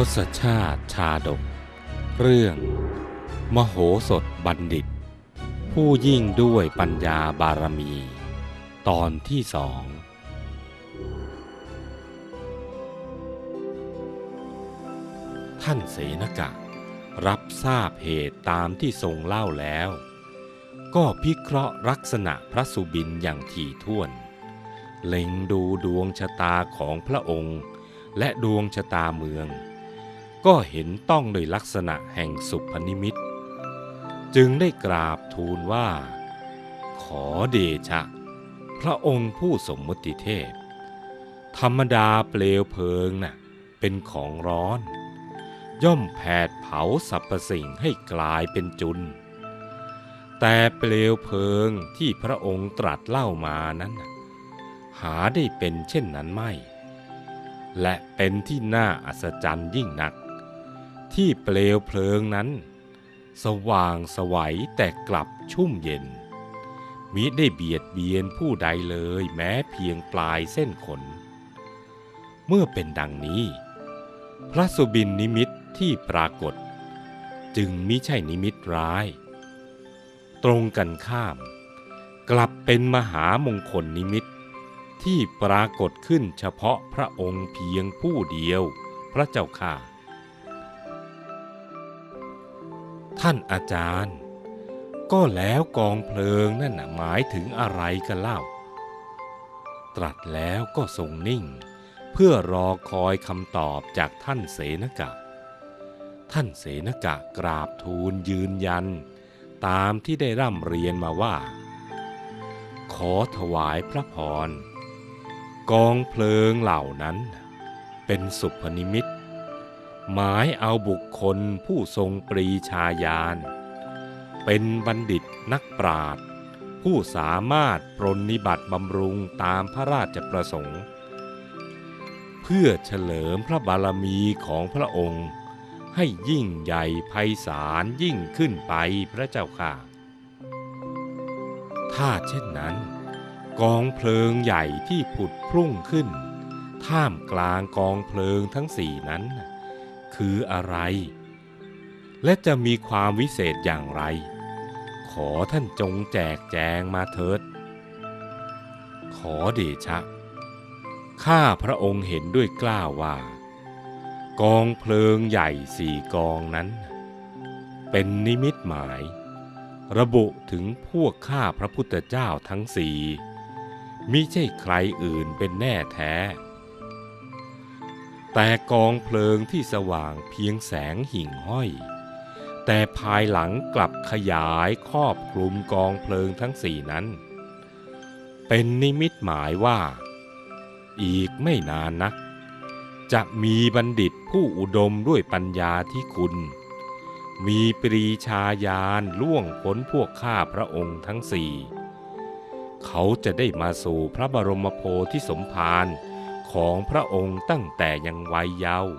ทศชาติชาดก เรื่อง มโหสถบัณฑิต ผู้ยิ่งด้วยปัญญาบารมี ตอนที่สอง ท่านเสนกะ รับทราบเหตุตามที่ทรงเล่าแล้ว ก็พิเคราะห์ลักษณะพระสุบินอย่างถี่ถ้วน เล็งดูดวงชะตาของพระองค์และดวงชะตาเมือง ก็เห็นต้องโดยลักษณะแห่งสุพนิมิต จึงได้กราบทูลว่า ขอเดชะ พระองค์ผู้สมมติเทพ ธรรมดาเปลวเพลิงน่ะเป็นของร้อน ย่อมแผดเผาสรรพสิ่งให้กลายเป็นจุน แต่เปลวเพลิงที่พระองค์ตรัสเล่ามานั้น หาได้เป็นเช่นนั้นไม่และเป็นที่น่าอัศจรรย์ยิ่งนัก ที่เปลวเพลิงนั้น สว่างสวัยแต่กลับชุ่มเย็น มิได้เบียดเบียนผู้ใดเลยแม้เพียงปลายเส้นขน เมื่อเป็นดังนี้ พระสุบินนิมิตที่ปรากฏ จึงมิใช่นิมิตร้าย ตรงกันข้าม กลับเป็นมหามงคลนิมิตที่ปรากฏขึ้นเฉพาะพระองค์เพียงผู้เดียวพระเจ้าค่ะ ท่านอาจารย์ ก็แล้วกองเพลิงนั่นหมายถึงอะไรกันเล่า ตรัสแล้วก็ทรงนิ่ง เพื่อรอคอยคำตอบจากท่านเสนกะ ท่านเสนกะกราบทูลยืนยัน ตามที่ได้ร่ำเรียนมาว่า ขอถวายพระพร กองเพลิงเหล่านั้น เป็นสุพนิมิต หมายเอาบุคคลผู้ทรงปรีชาญาณ เป็นบัณฑิตนักปราชญ์ผู้สามารถปรนนิบัติบำรุงตามพระราชประสงค์ เพื่อเฉลิมพระบารมีของพระองค์ให้ยิ่งใหญ่ไพศาลยิ่งขึ้นไปพระเจ้าค่ะ ถ้าเช่นนั้น กองเพลิงใหญ่ที่ผุดพรุ่งขึ้น ท่ามกลางกองเพลิงทั้งสี่นั้น คืออะไร และจะมีความวิเศษอย่างไร ขอท่านจงแจกแจงมาเถิด ขอเดชะ ข้าพระองค์เห็นด้วยกล้าวว่า กองเพลิงใหญ่สี่กองนั้น เป็นนิมิตหมาย ระบุถึงพวกข้าพระพุทธเจ้าทั้งสี่มิใช่ใครอื่นเป็นแน่แท้ แต่กองเพลิงที่สว่างเพียงแสงหิ่งห้อย แต่ภายหลังกลับขยายครอบคลุมกองเพลิงทั้งสี่นั้น เป็นนิมิตหมายว่า อีกไม่นานนัก จะมีบัณฑิตผู้อุดมด้วยปัญญาที่คุณ มีปรีชาญาณล่วงพ้นพวกข้าพระองค์ทั้งสี่ เขาจะได้มาสู่พระบรมโพธิสมภาร ของพระองค์ตั้งแต่ยังวัยเยาว์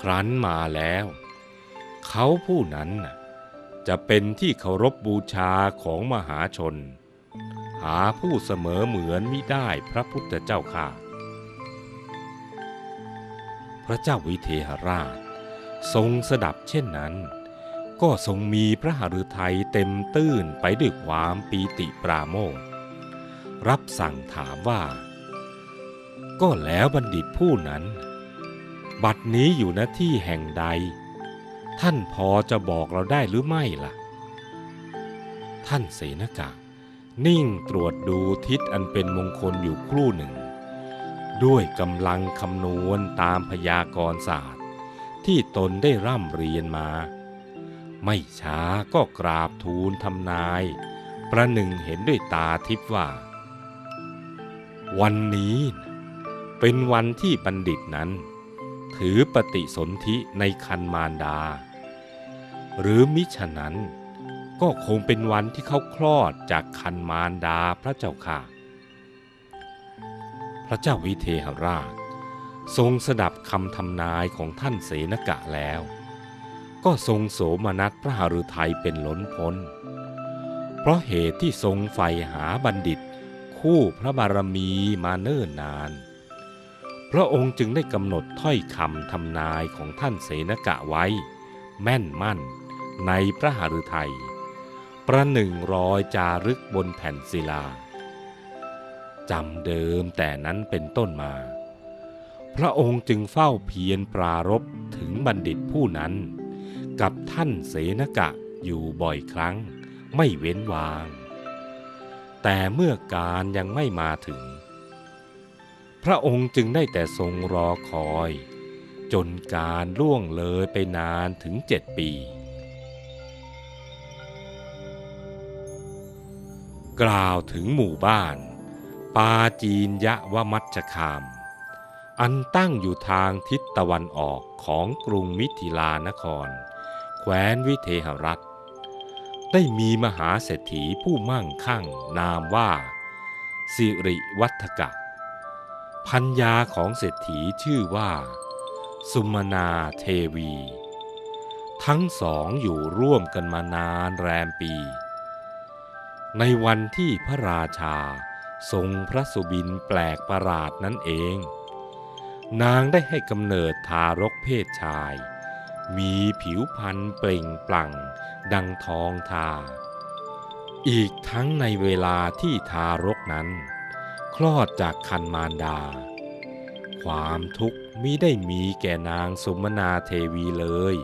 ครั้นมาแล้ว เขาผู้นั้นจะเป็นที่เคารพบบูชาของมหาชน หาผู้เสมอเหมือนมิได้พระพุทธเจ้าค่ะ พระเจ้าวิเทหราช ทรงสดับเช่นนั้น ก็ทรงมีพระหฤทัยเต็มตื้นไปด้วยความปีติปราโมทรับสั่งถามว่า ก็แล้วบัณฑิตผู้นั้น บัดนี้อยู่ณที่แห่งใด ท่านพอจะบอกเราได้หรือไม่ล่ะ ท่านเสนกะ นิ่งตรวจดูทิศอันเป็นมงคลอยู่ครู่หนึ่ง ด้วยกำลังคำนวณตามพยากรณ์ศาสตร์ ที่ตนได้ร่ำเรียนมา ไม่ช้าก็กราบทูลทำนาย ประหนึ่งเห็นด้วยตาทิพว่า วันนี้ เป็นวันที่บัณฑิตนั้น ถือปฏิสนธิในคันมารดา หรือมิฉะนั้นก็คงเป็นวันที่เขาคลอดจากคันมารดาพระเจ้าค่ะ พระเจ้าวิเทหราช ทรงสดับคำทำนายของท่านเสนกะแล้ว ก็ทรงโสมนัสพระหฤทัยเป็นล้นพ้น เพราะเหตุที่ทรงใฝ่หาบัณฑิตคู่พระบารมีมาเนิ่นนาน พระองค์จึงได้กำหนดถ้อยคำทำนายของท่านเสนกะไว้ แม่นมั่น ในพระหฤทัย ประหนึ่งรอยจารึกบนแผ่นศิลาจำเดิมแต่นั้นเป็นต้นมา พระองค์จึงเฝ้าเพียรปรารบถึงบัณฑิตผู้นั้น กับท่านเสนกะอยู่บ่อยครั้งไม่เว้นวาง แต่เมื่อการยังไม่มาถึง ระองค์จึงได้แต่ทรงรอคอย จนการล่วงเลยไปนานถึงเจ็ดปี กล่าวถึงหมู่บ้าน ปาจีนยะวมัชคาม อันตั้งอยู่ทางทิศตะวันออกของกรุงมิถิลานคร แคว้นวิเทหรัฐ ได้มีมหาเศรษฐีผู้มั่งคั่งนามว่า สิริวัฒกะ พัญญาของเศรษฐีชื่อว่า สุมนาเทวี ทั้งสองอยู่ร่วมกันมานานแรมปี ในวันที่พระราชาทรงพระสุบินแปลกประหลาดนั่นเอง นางได้ให้กำเนิดทารกเพศชาย มีผิวพรรณเปล่งปลั่งดังทองทา อีกทั้งในเวลาที่ทารกนั้น คลอดจากคันมารดา ความทุกข์มิได้มีแก่นางสมนาเทวีเลย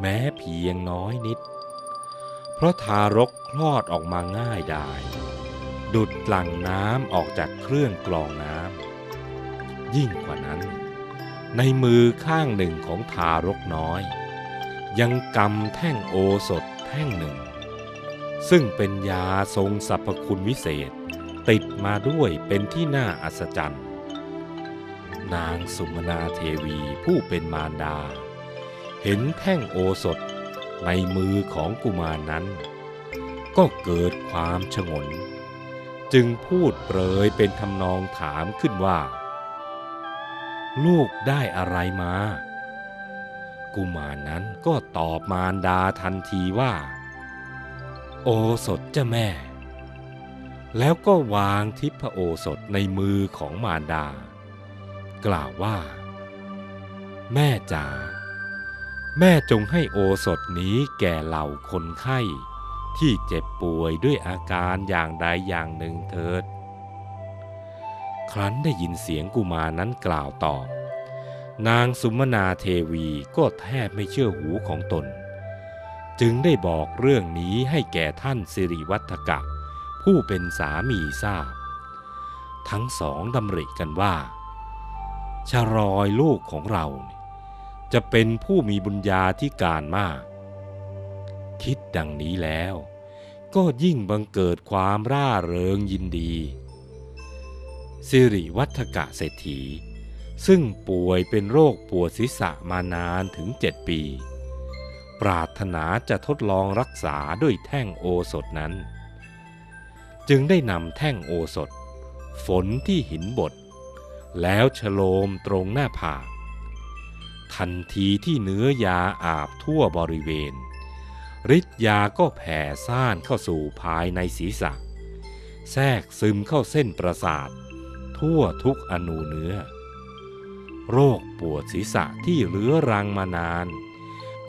แม้เพียงน้อยนิด เพราะทารกคลอดออกมาง่ายดายดุดหลั่งน้ำออกจากเครื่องกรองน้ำยิ่งกว่านั้น ในมือข้างหนึ่งของทารกน้อย ยังกำแท่งโอสถแท่งหนึ่ง ซึ่งเป็นยาทรงสรรพคุณวิเศษ ติดมาด้วยเป็นที่น่าอัศจรรย์ นางสุมนาเทวีผู้เป็นมารดา เห็นแท่งโอสถในมือของกุมารนั้น ก็เกิดความฉงน จึงพูดเปรยเป็นทำนองถามขึ้นว่า ลูกได้อะไรมา กุมารนั้นก็ตอบมารดาทันทีว่า โอสถเจ้าแม่ แล้วก็วางทิพโอสถในมือของมารดา กล่าวว่า แม่จ๋าแม่จงให้โอสถนี้แก่เหล่าคนไข้ที่เจ็บป่วยด้วยอาการอย่างใดอย่างหนึ่งเถิด ครั้นได้ยินเสียงกุมารนั้นกล่าวตอบ นางสุมนาเทวีก็แทบไม่เชื่อหูของตน จึงได้บอกเรื่องนี้ให้แก่ท่านสิริวัฒกะ ผู้เป็นสามีทราบ ทั้งสองดำริกันว่า ชรอยลูกของเรา จะเป็นผู้มีบุญญาธิการมาก คิดดังนี้แล้ว ก็ยิ่งบังเกิดความร่าเริงยินดีสิริวัฒกะเศรษฐี ซึ่งป่วยเป็นโรคปวดศีรษะมานานถึงเจ็ดปี ปรารถนาจะทดลองรักษาด้วยแท่งโอสถนั้น จึงได้นำแท่งโอสถ ฝนที่หินบดแล้วฉโลมตรงหน้าผากทันทีที่เนื้อยาอาบทั่วบริเวณฤทธิ์ยาก็แผ่ซ่านเข้าสู่ภายในศีรษะ แทรกซึมเข้าเส้นประสาท ทั่วทุกอนูเนื้อ โรคปวดศีรษะที่เรื้อรังมานาน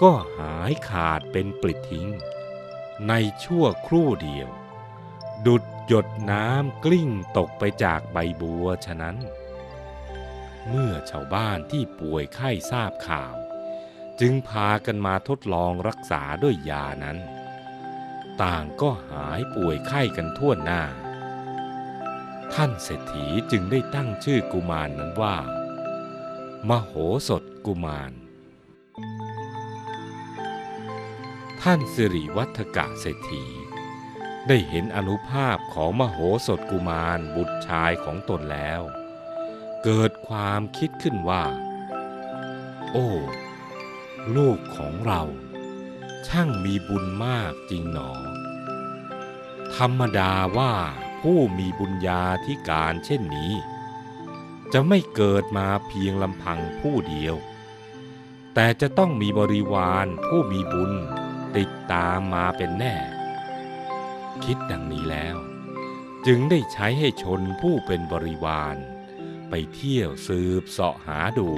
ก็หายขาดเป็นปลิดทิ้ง ในชั่วครู่เดียว ดุดหยดน้ำกลิ้งตกไปจากใบบัวฉะนั้น เมื่อชาวบ้านที่ป่วยไข้ทราบข่าว จึงพากันมาทดลองรักษาด้วยยานั้น ต่างก็หายป่วยไข้กันทั่วหน้า ท่านเศรษฐีจึงได้ตั้งชื่อกุมารนนั้นว่า มโหสถกุมาร ท่านสิริวัฒกะเศรษฐี ได้เห็นอนุภาพของมโหสถกุมารบุตรชายของตนแล้ว เกิดความคิดขึ้นว่า โอ้ ลูกของเรา ช่างมีบุญมากจริงหนอ ธรรมดาว่าผู้มีบุญญาธิการเช่นนี้ จะไม่เกิดมาเพียงลำพังผู้เดียว แต่จะต้องมีบริวารผู้มีบุญติดตามมาเป็นแน่ คิดดังนี้แล้ว จึงได้ใช้ให้ชนผู้เป็นบริวาร ไปเที่ยวสืบเสาะหาดู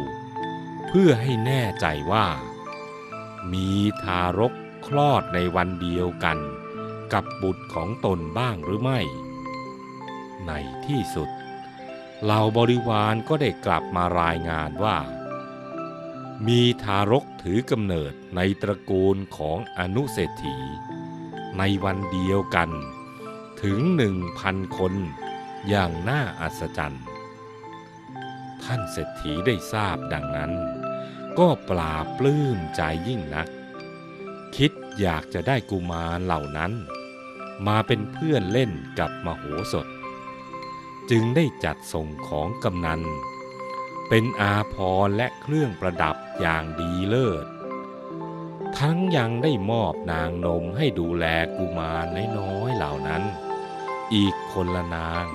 เพื่อให้แน่ใจว่า มีทารกคลอดในวันเดียวกันกับบุตรของตนบ้างหรือไม่ ในที่สุดเหล่าบริวารก็ได้กลับมารายงานว่า มีทารกถือกำเนิดในตระกูลของอนุเศรษฐี ในวันเดียวกันถึงหนึ่งพันคนอย่างน่าอัศจรรย์ ท่านเศรษฐีได้ทราบดังนั้น ก็ปลาปลื้มใจยิ่งนัก คิดอยากจะได้กุมารเหล่านั้น มาเป็นเพื่อนเล่นกับมโหสถ จึงได้จัดส่งของกำนัน เป็นอาภรณ์และเครื่องประดับอย่างดีเลิศ ทั้งยังได้มอบนางนมให้ดูแลกุมารน้อยๆเหล่านั้น อีกคนละนาง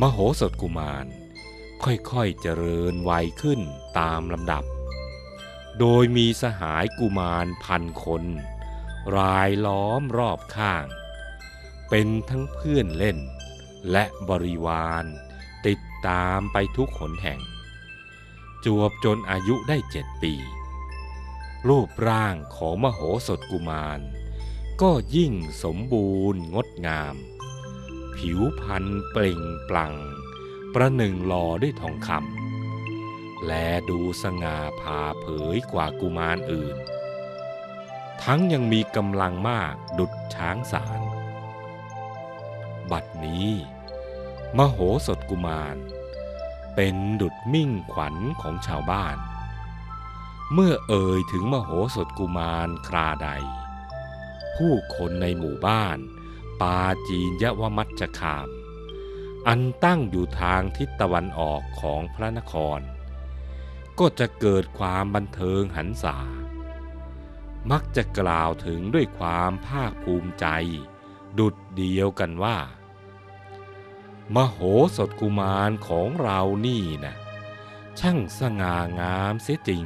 มโหสถกุมาร ค่อยๆเจริญวัยขึ้นตามลำดับ โดยมีสหายกุมารพันคน รายล้อมรอบข้าง เป็นทั้งเพื่อนเล่นและบริวาร ตามไปทุกหนแห่ง จวบจนอายุได้เจ็ดปี รูปร่างของมโหสถกุมาร ก็ยิ่งสมบูรณ์งดงาม ผิวพรรณเปล่งปลั่ง ประหนึ่งหล่อด้วยทองคำและดูสง่าผ่าเผยกว่ากุมารอื่น ทั้งยังมีกำลังมากดุดช้างสาร บัดนี้ มโหสถกุมาร เป็นดุดมิ่งขวัญของชาวบ้าน เมื่อเอ่ยถึงมโหสถกุมารคราใด ผู้คนในหมู่บ้านปาจีนยวมัจจคาม อันตั้งอยู่ทางทิศตะวันออกของพระนคร ก็จะเกิดความบันเทิงหันษา มักจะกล่าวถึงด้วยความภาคภูมิใจ ดุดเดียวกันว่า มโหสถกุมารของเรานี่นะช่างสง่างามเสียจริง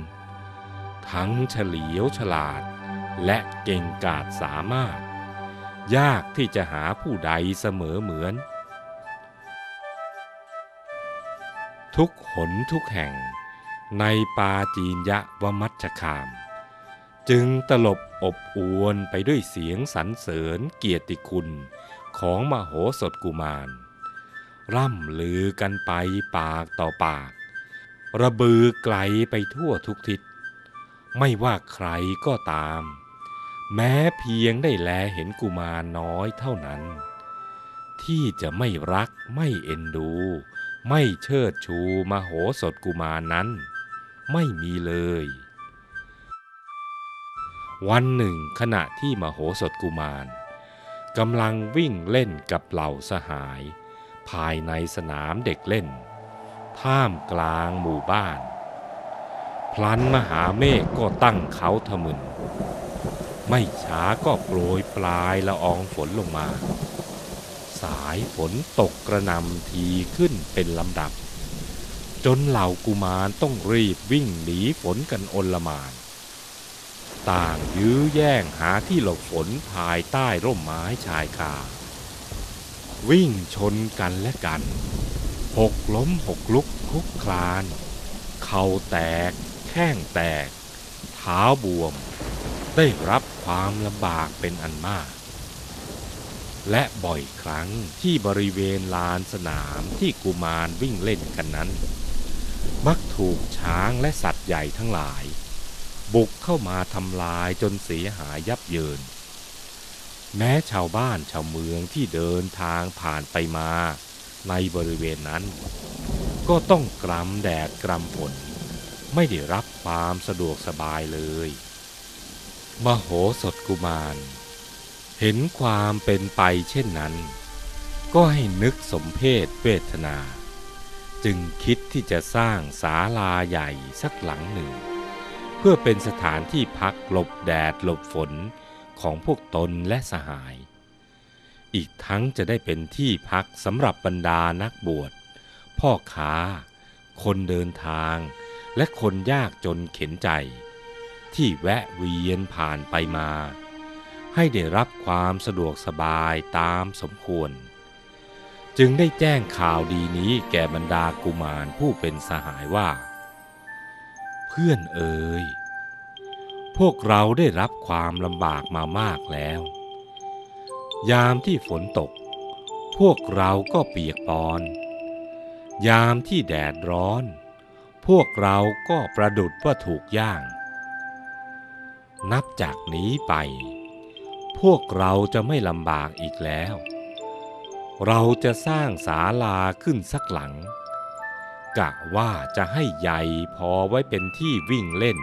ทั้งเฉลียวฉลาด และเก่งกาจสามารถ ยากที่จะหาผู้ใดเสมอเหมือน ทุกหนทุกแห่งในปาจีนยะวมัชคาม จึงตลบอบอวนไปด้วยเสียงสรรเสริญเกียรติคุณของมโหสถกุมาร ร่ำลือกันไปปากต่อปาก ระบือไกลไปทั่วทุกทิศ ไม่ว่าใครก็ตาม แม้เพียงได้แลเห็นกุมารน้อยเท่านั้น ที่จะไม่รักไม่เอ็นดู ไม่เชิดชูมโหสถกุมารนั้น ไม่มีเลย วันหนึ่งขณะที่มโหสถกุมารกำลังวิ่งเล่นกับเหล่าสหาย ภายในสนามเด็กเล่น ท่ามกลางหมู่บ้าน พลันมหาเมฆก็ตั้งเขาทะมึน ไม่ช้าก็โปรยปลายละอองฝนลงมา สายฝนตกกระนำทีขึ้นเป็นลำดับ จนเหล่ากุมารต้องรีบวิ่งหนีฝนกันอนละมานต่างยื้อแย่งหาที่หลบฝนภายใต้ร่มไม้ชายคา วิ่งชนกันและกัน หกล้มหกลุกคุกคลาน เข่าแตก แข้งแตก เท้าบวม ได้รับความลำบากเป็นอันมาก และบ่อยครั้งที่บริเวณลานสนามที่กุมารวิ่งเล่นกันนั้น มักถูกช้างและสัตว์ใหญ่ทั้งหลาย บุกเข้ามาทำลายจนเสียหายยับเยิน แม้ชาวบ้านชาวเมืองที่เดินทางผ่านไปมาในบริเวณนั้น ก็ต้องกรำแดดกรำฝนไม่ได้รับความสะดวกสบายเลย มโหสถกุมาร เห็นความเป็นไปเช่นนั้น ก็ให้นึกสมเพศเวทนา จึงคิดที่จะสร้างศาลาใหญ่สักหลังหนึ่ง เพื่อเป็นสถานที่พักหลบแดดหลบฝน ของพวกตนและสหาย อีกทั้งจะได้เป็นที่พักสำหรับบรรดานักบวช พ่อค้า คนเดินทาง และคนยากจนเข็นใจ ที่แวะเวียนผ่านไปมา ให้ได้รับความสะดวกสบายตามสมควร จึงได้แจ้งข่าวดีนี้แก่บรรดากุมารผู้เป็นสหายว่า เพื่อนเอ๋ย พวกเราได้รับความลำบากมามากแล้ว ยามที่ฝนตก พวกเราก็เปียกปอน ยามที่แดดร้อน พวกเราก็ประดุดว่าถูกย่าง นับจากนี้ไป พวกเราจะไม่ลำบากอีกแล้ว เราจะสร้างศาลาขึ้นสักหลัง กะว่าจะให้ใหญ่พอไว้เป็นที่วิ่งเล่น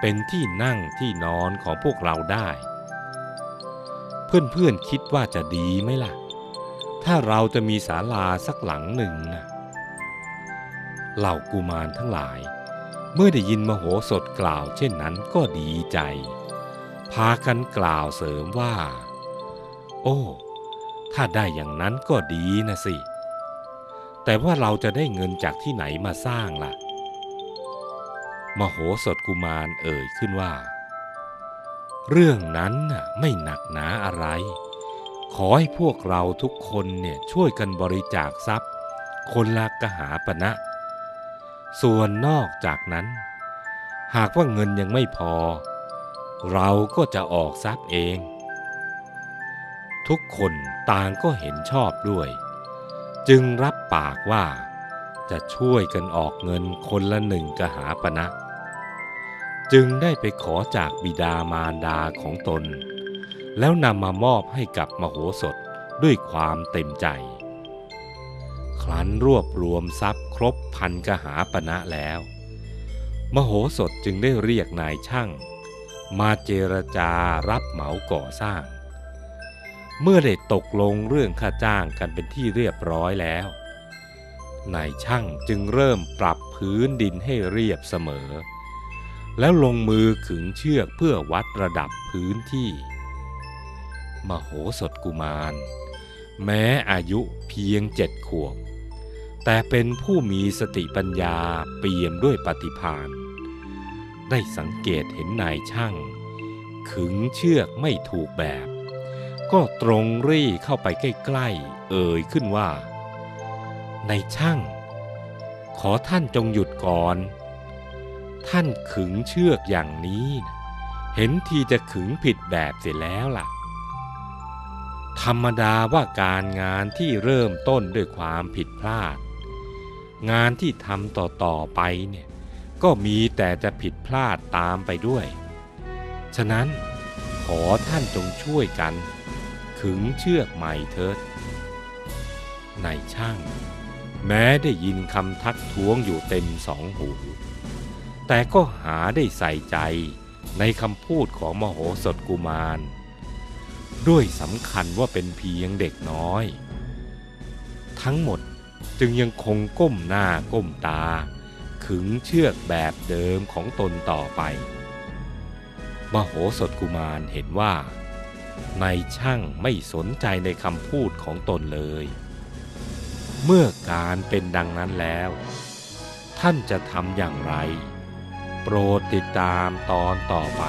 เป็นที่นั่งที่นอนของพวกเราได้ เพื่อนๆคิดว่าจะดีไหมล่ะ ถ้าเราจะมีศาลาสักหลังหนึ่งนะเหล่ากุมารทั้งหลาย เมื่อได้ยินมโหสถกล่าวเช่นนั้นก็ดีใจ พากันกล่าวเสริมว่า โอ้ ถ้าได้อย่างนั้นก็ดีนะสิ แต่ว่าเราจะได้เงินจากที่ไหนมาสร้างล่ะ มโหสถกุมารเอ่ยขึ้นว่า เรื่องนั้นไม่หนักหนาอะไร ขอให้พวกเราทุกคนเนี่ยช่วยกันบริจาคทรัพย์ คนละกหาปณะส่วนนอกจากนั้น หากว่าเงินยังไม่พอ เราก็จะออกทรัพย์เอง ทุกคนต่างก็เห็นชอบด้วย จึงรับปากว่า จะช่วยกันออกเงินคนละหนึ่งกหาปณะจึงได้ไปขอจากบิดามารดาของตน แล้วนำมามอบให้กับมโหสถด้วยความเต็มใจ ครั้นรวบรวมทรัพย์ครบพันกหาปณะแล้ว มโหสถจึงได้เรียกนายช่าง มาเจรจารับเหมาก่อสร้าง เมื่อได้ตกลงเรื่องค่าจ้างกันเป็นที่เรียบร้อยแล้ว นายช่างจึงเริ่มปรับพื้นดินให้เรียบเสมอ แล้วลงมือขึงเชือกเพื่อวัดระดับพื้นที่ มโหสถกุมาร แม้อายุเพียงเจ็ดขวบ แต่เป็นผู้มีสติปัญญาเปี่ยมด้วยปฏิภาณได้สังเกตเห็นนายช่าง ขึงเชือกไม่ถูกแบบ ก็ตรงรี่เข้าไปใกล้ๆ เอ่ยขึ้นว่า ในช่าง ขอท่านจงหยุดก่อน ท่านขึงเชือกอย่างนี้ เห็นทีจะขึงผิดแบบเสียแล้วล่ะ ธรรมดาว่าการงานที่เริ่มต้นด้วยความผิดพลาด งานที่ทำต่อ ๆ ไปเนี่ยก็มีแต่จะผิดพลาดตามไปด้วย ฉะนั้นขอท่านจงช่วยกัน ขึงเชือกใหม่เถิดในช่าง แม้ได้ยินคำทักท้วงอยู่เต็มสองหู แต่ก็หาได้ใส่ใจในคำพูดของมโหสถกุมาร ด้วยสำคัญว่าเป็นเพียงเด็กน้อย ทั้งหมดจึงยังคงก้มหน้าก้มตา ขึงเชือกแบบเดิมของตนต่อไป มโหสถกุมารเห็นว่านายช่างไม่สนใจในคำพูดของตนเลย เมื่อการเป็นดังนั้นแล้ว ท่านจะทำอย่างไร โปรดติดตามตอนต่อไป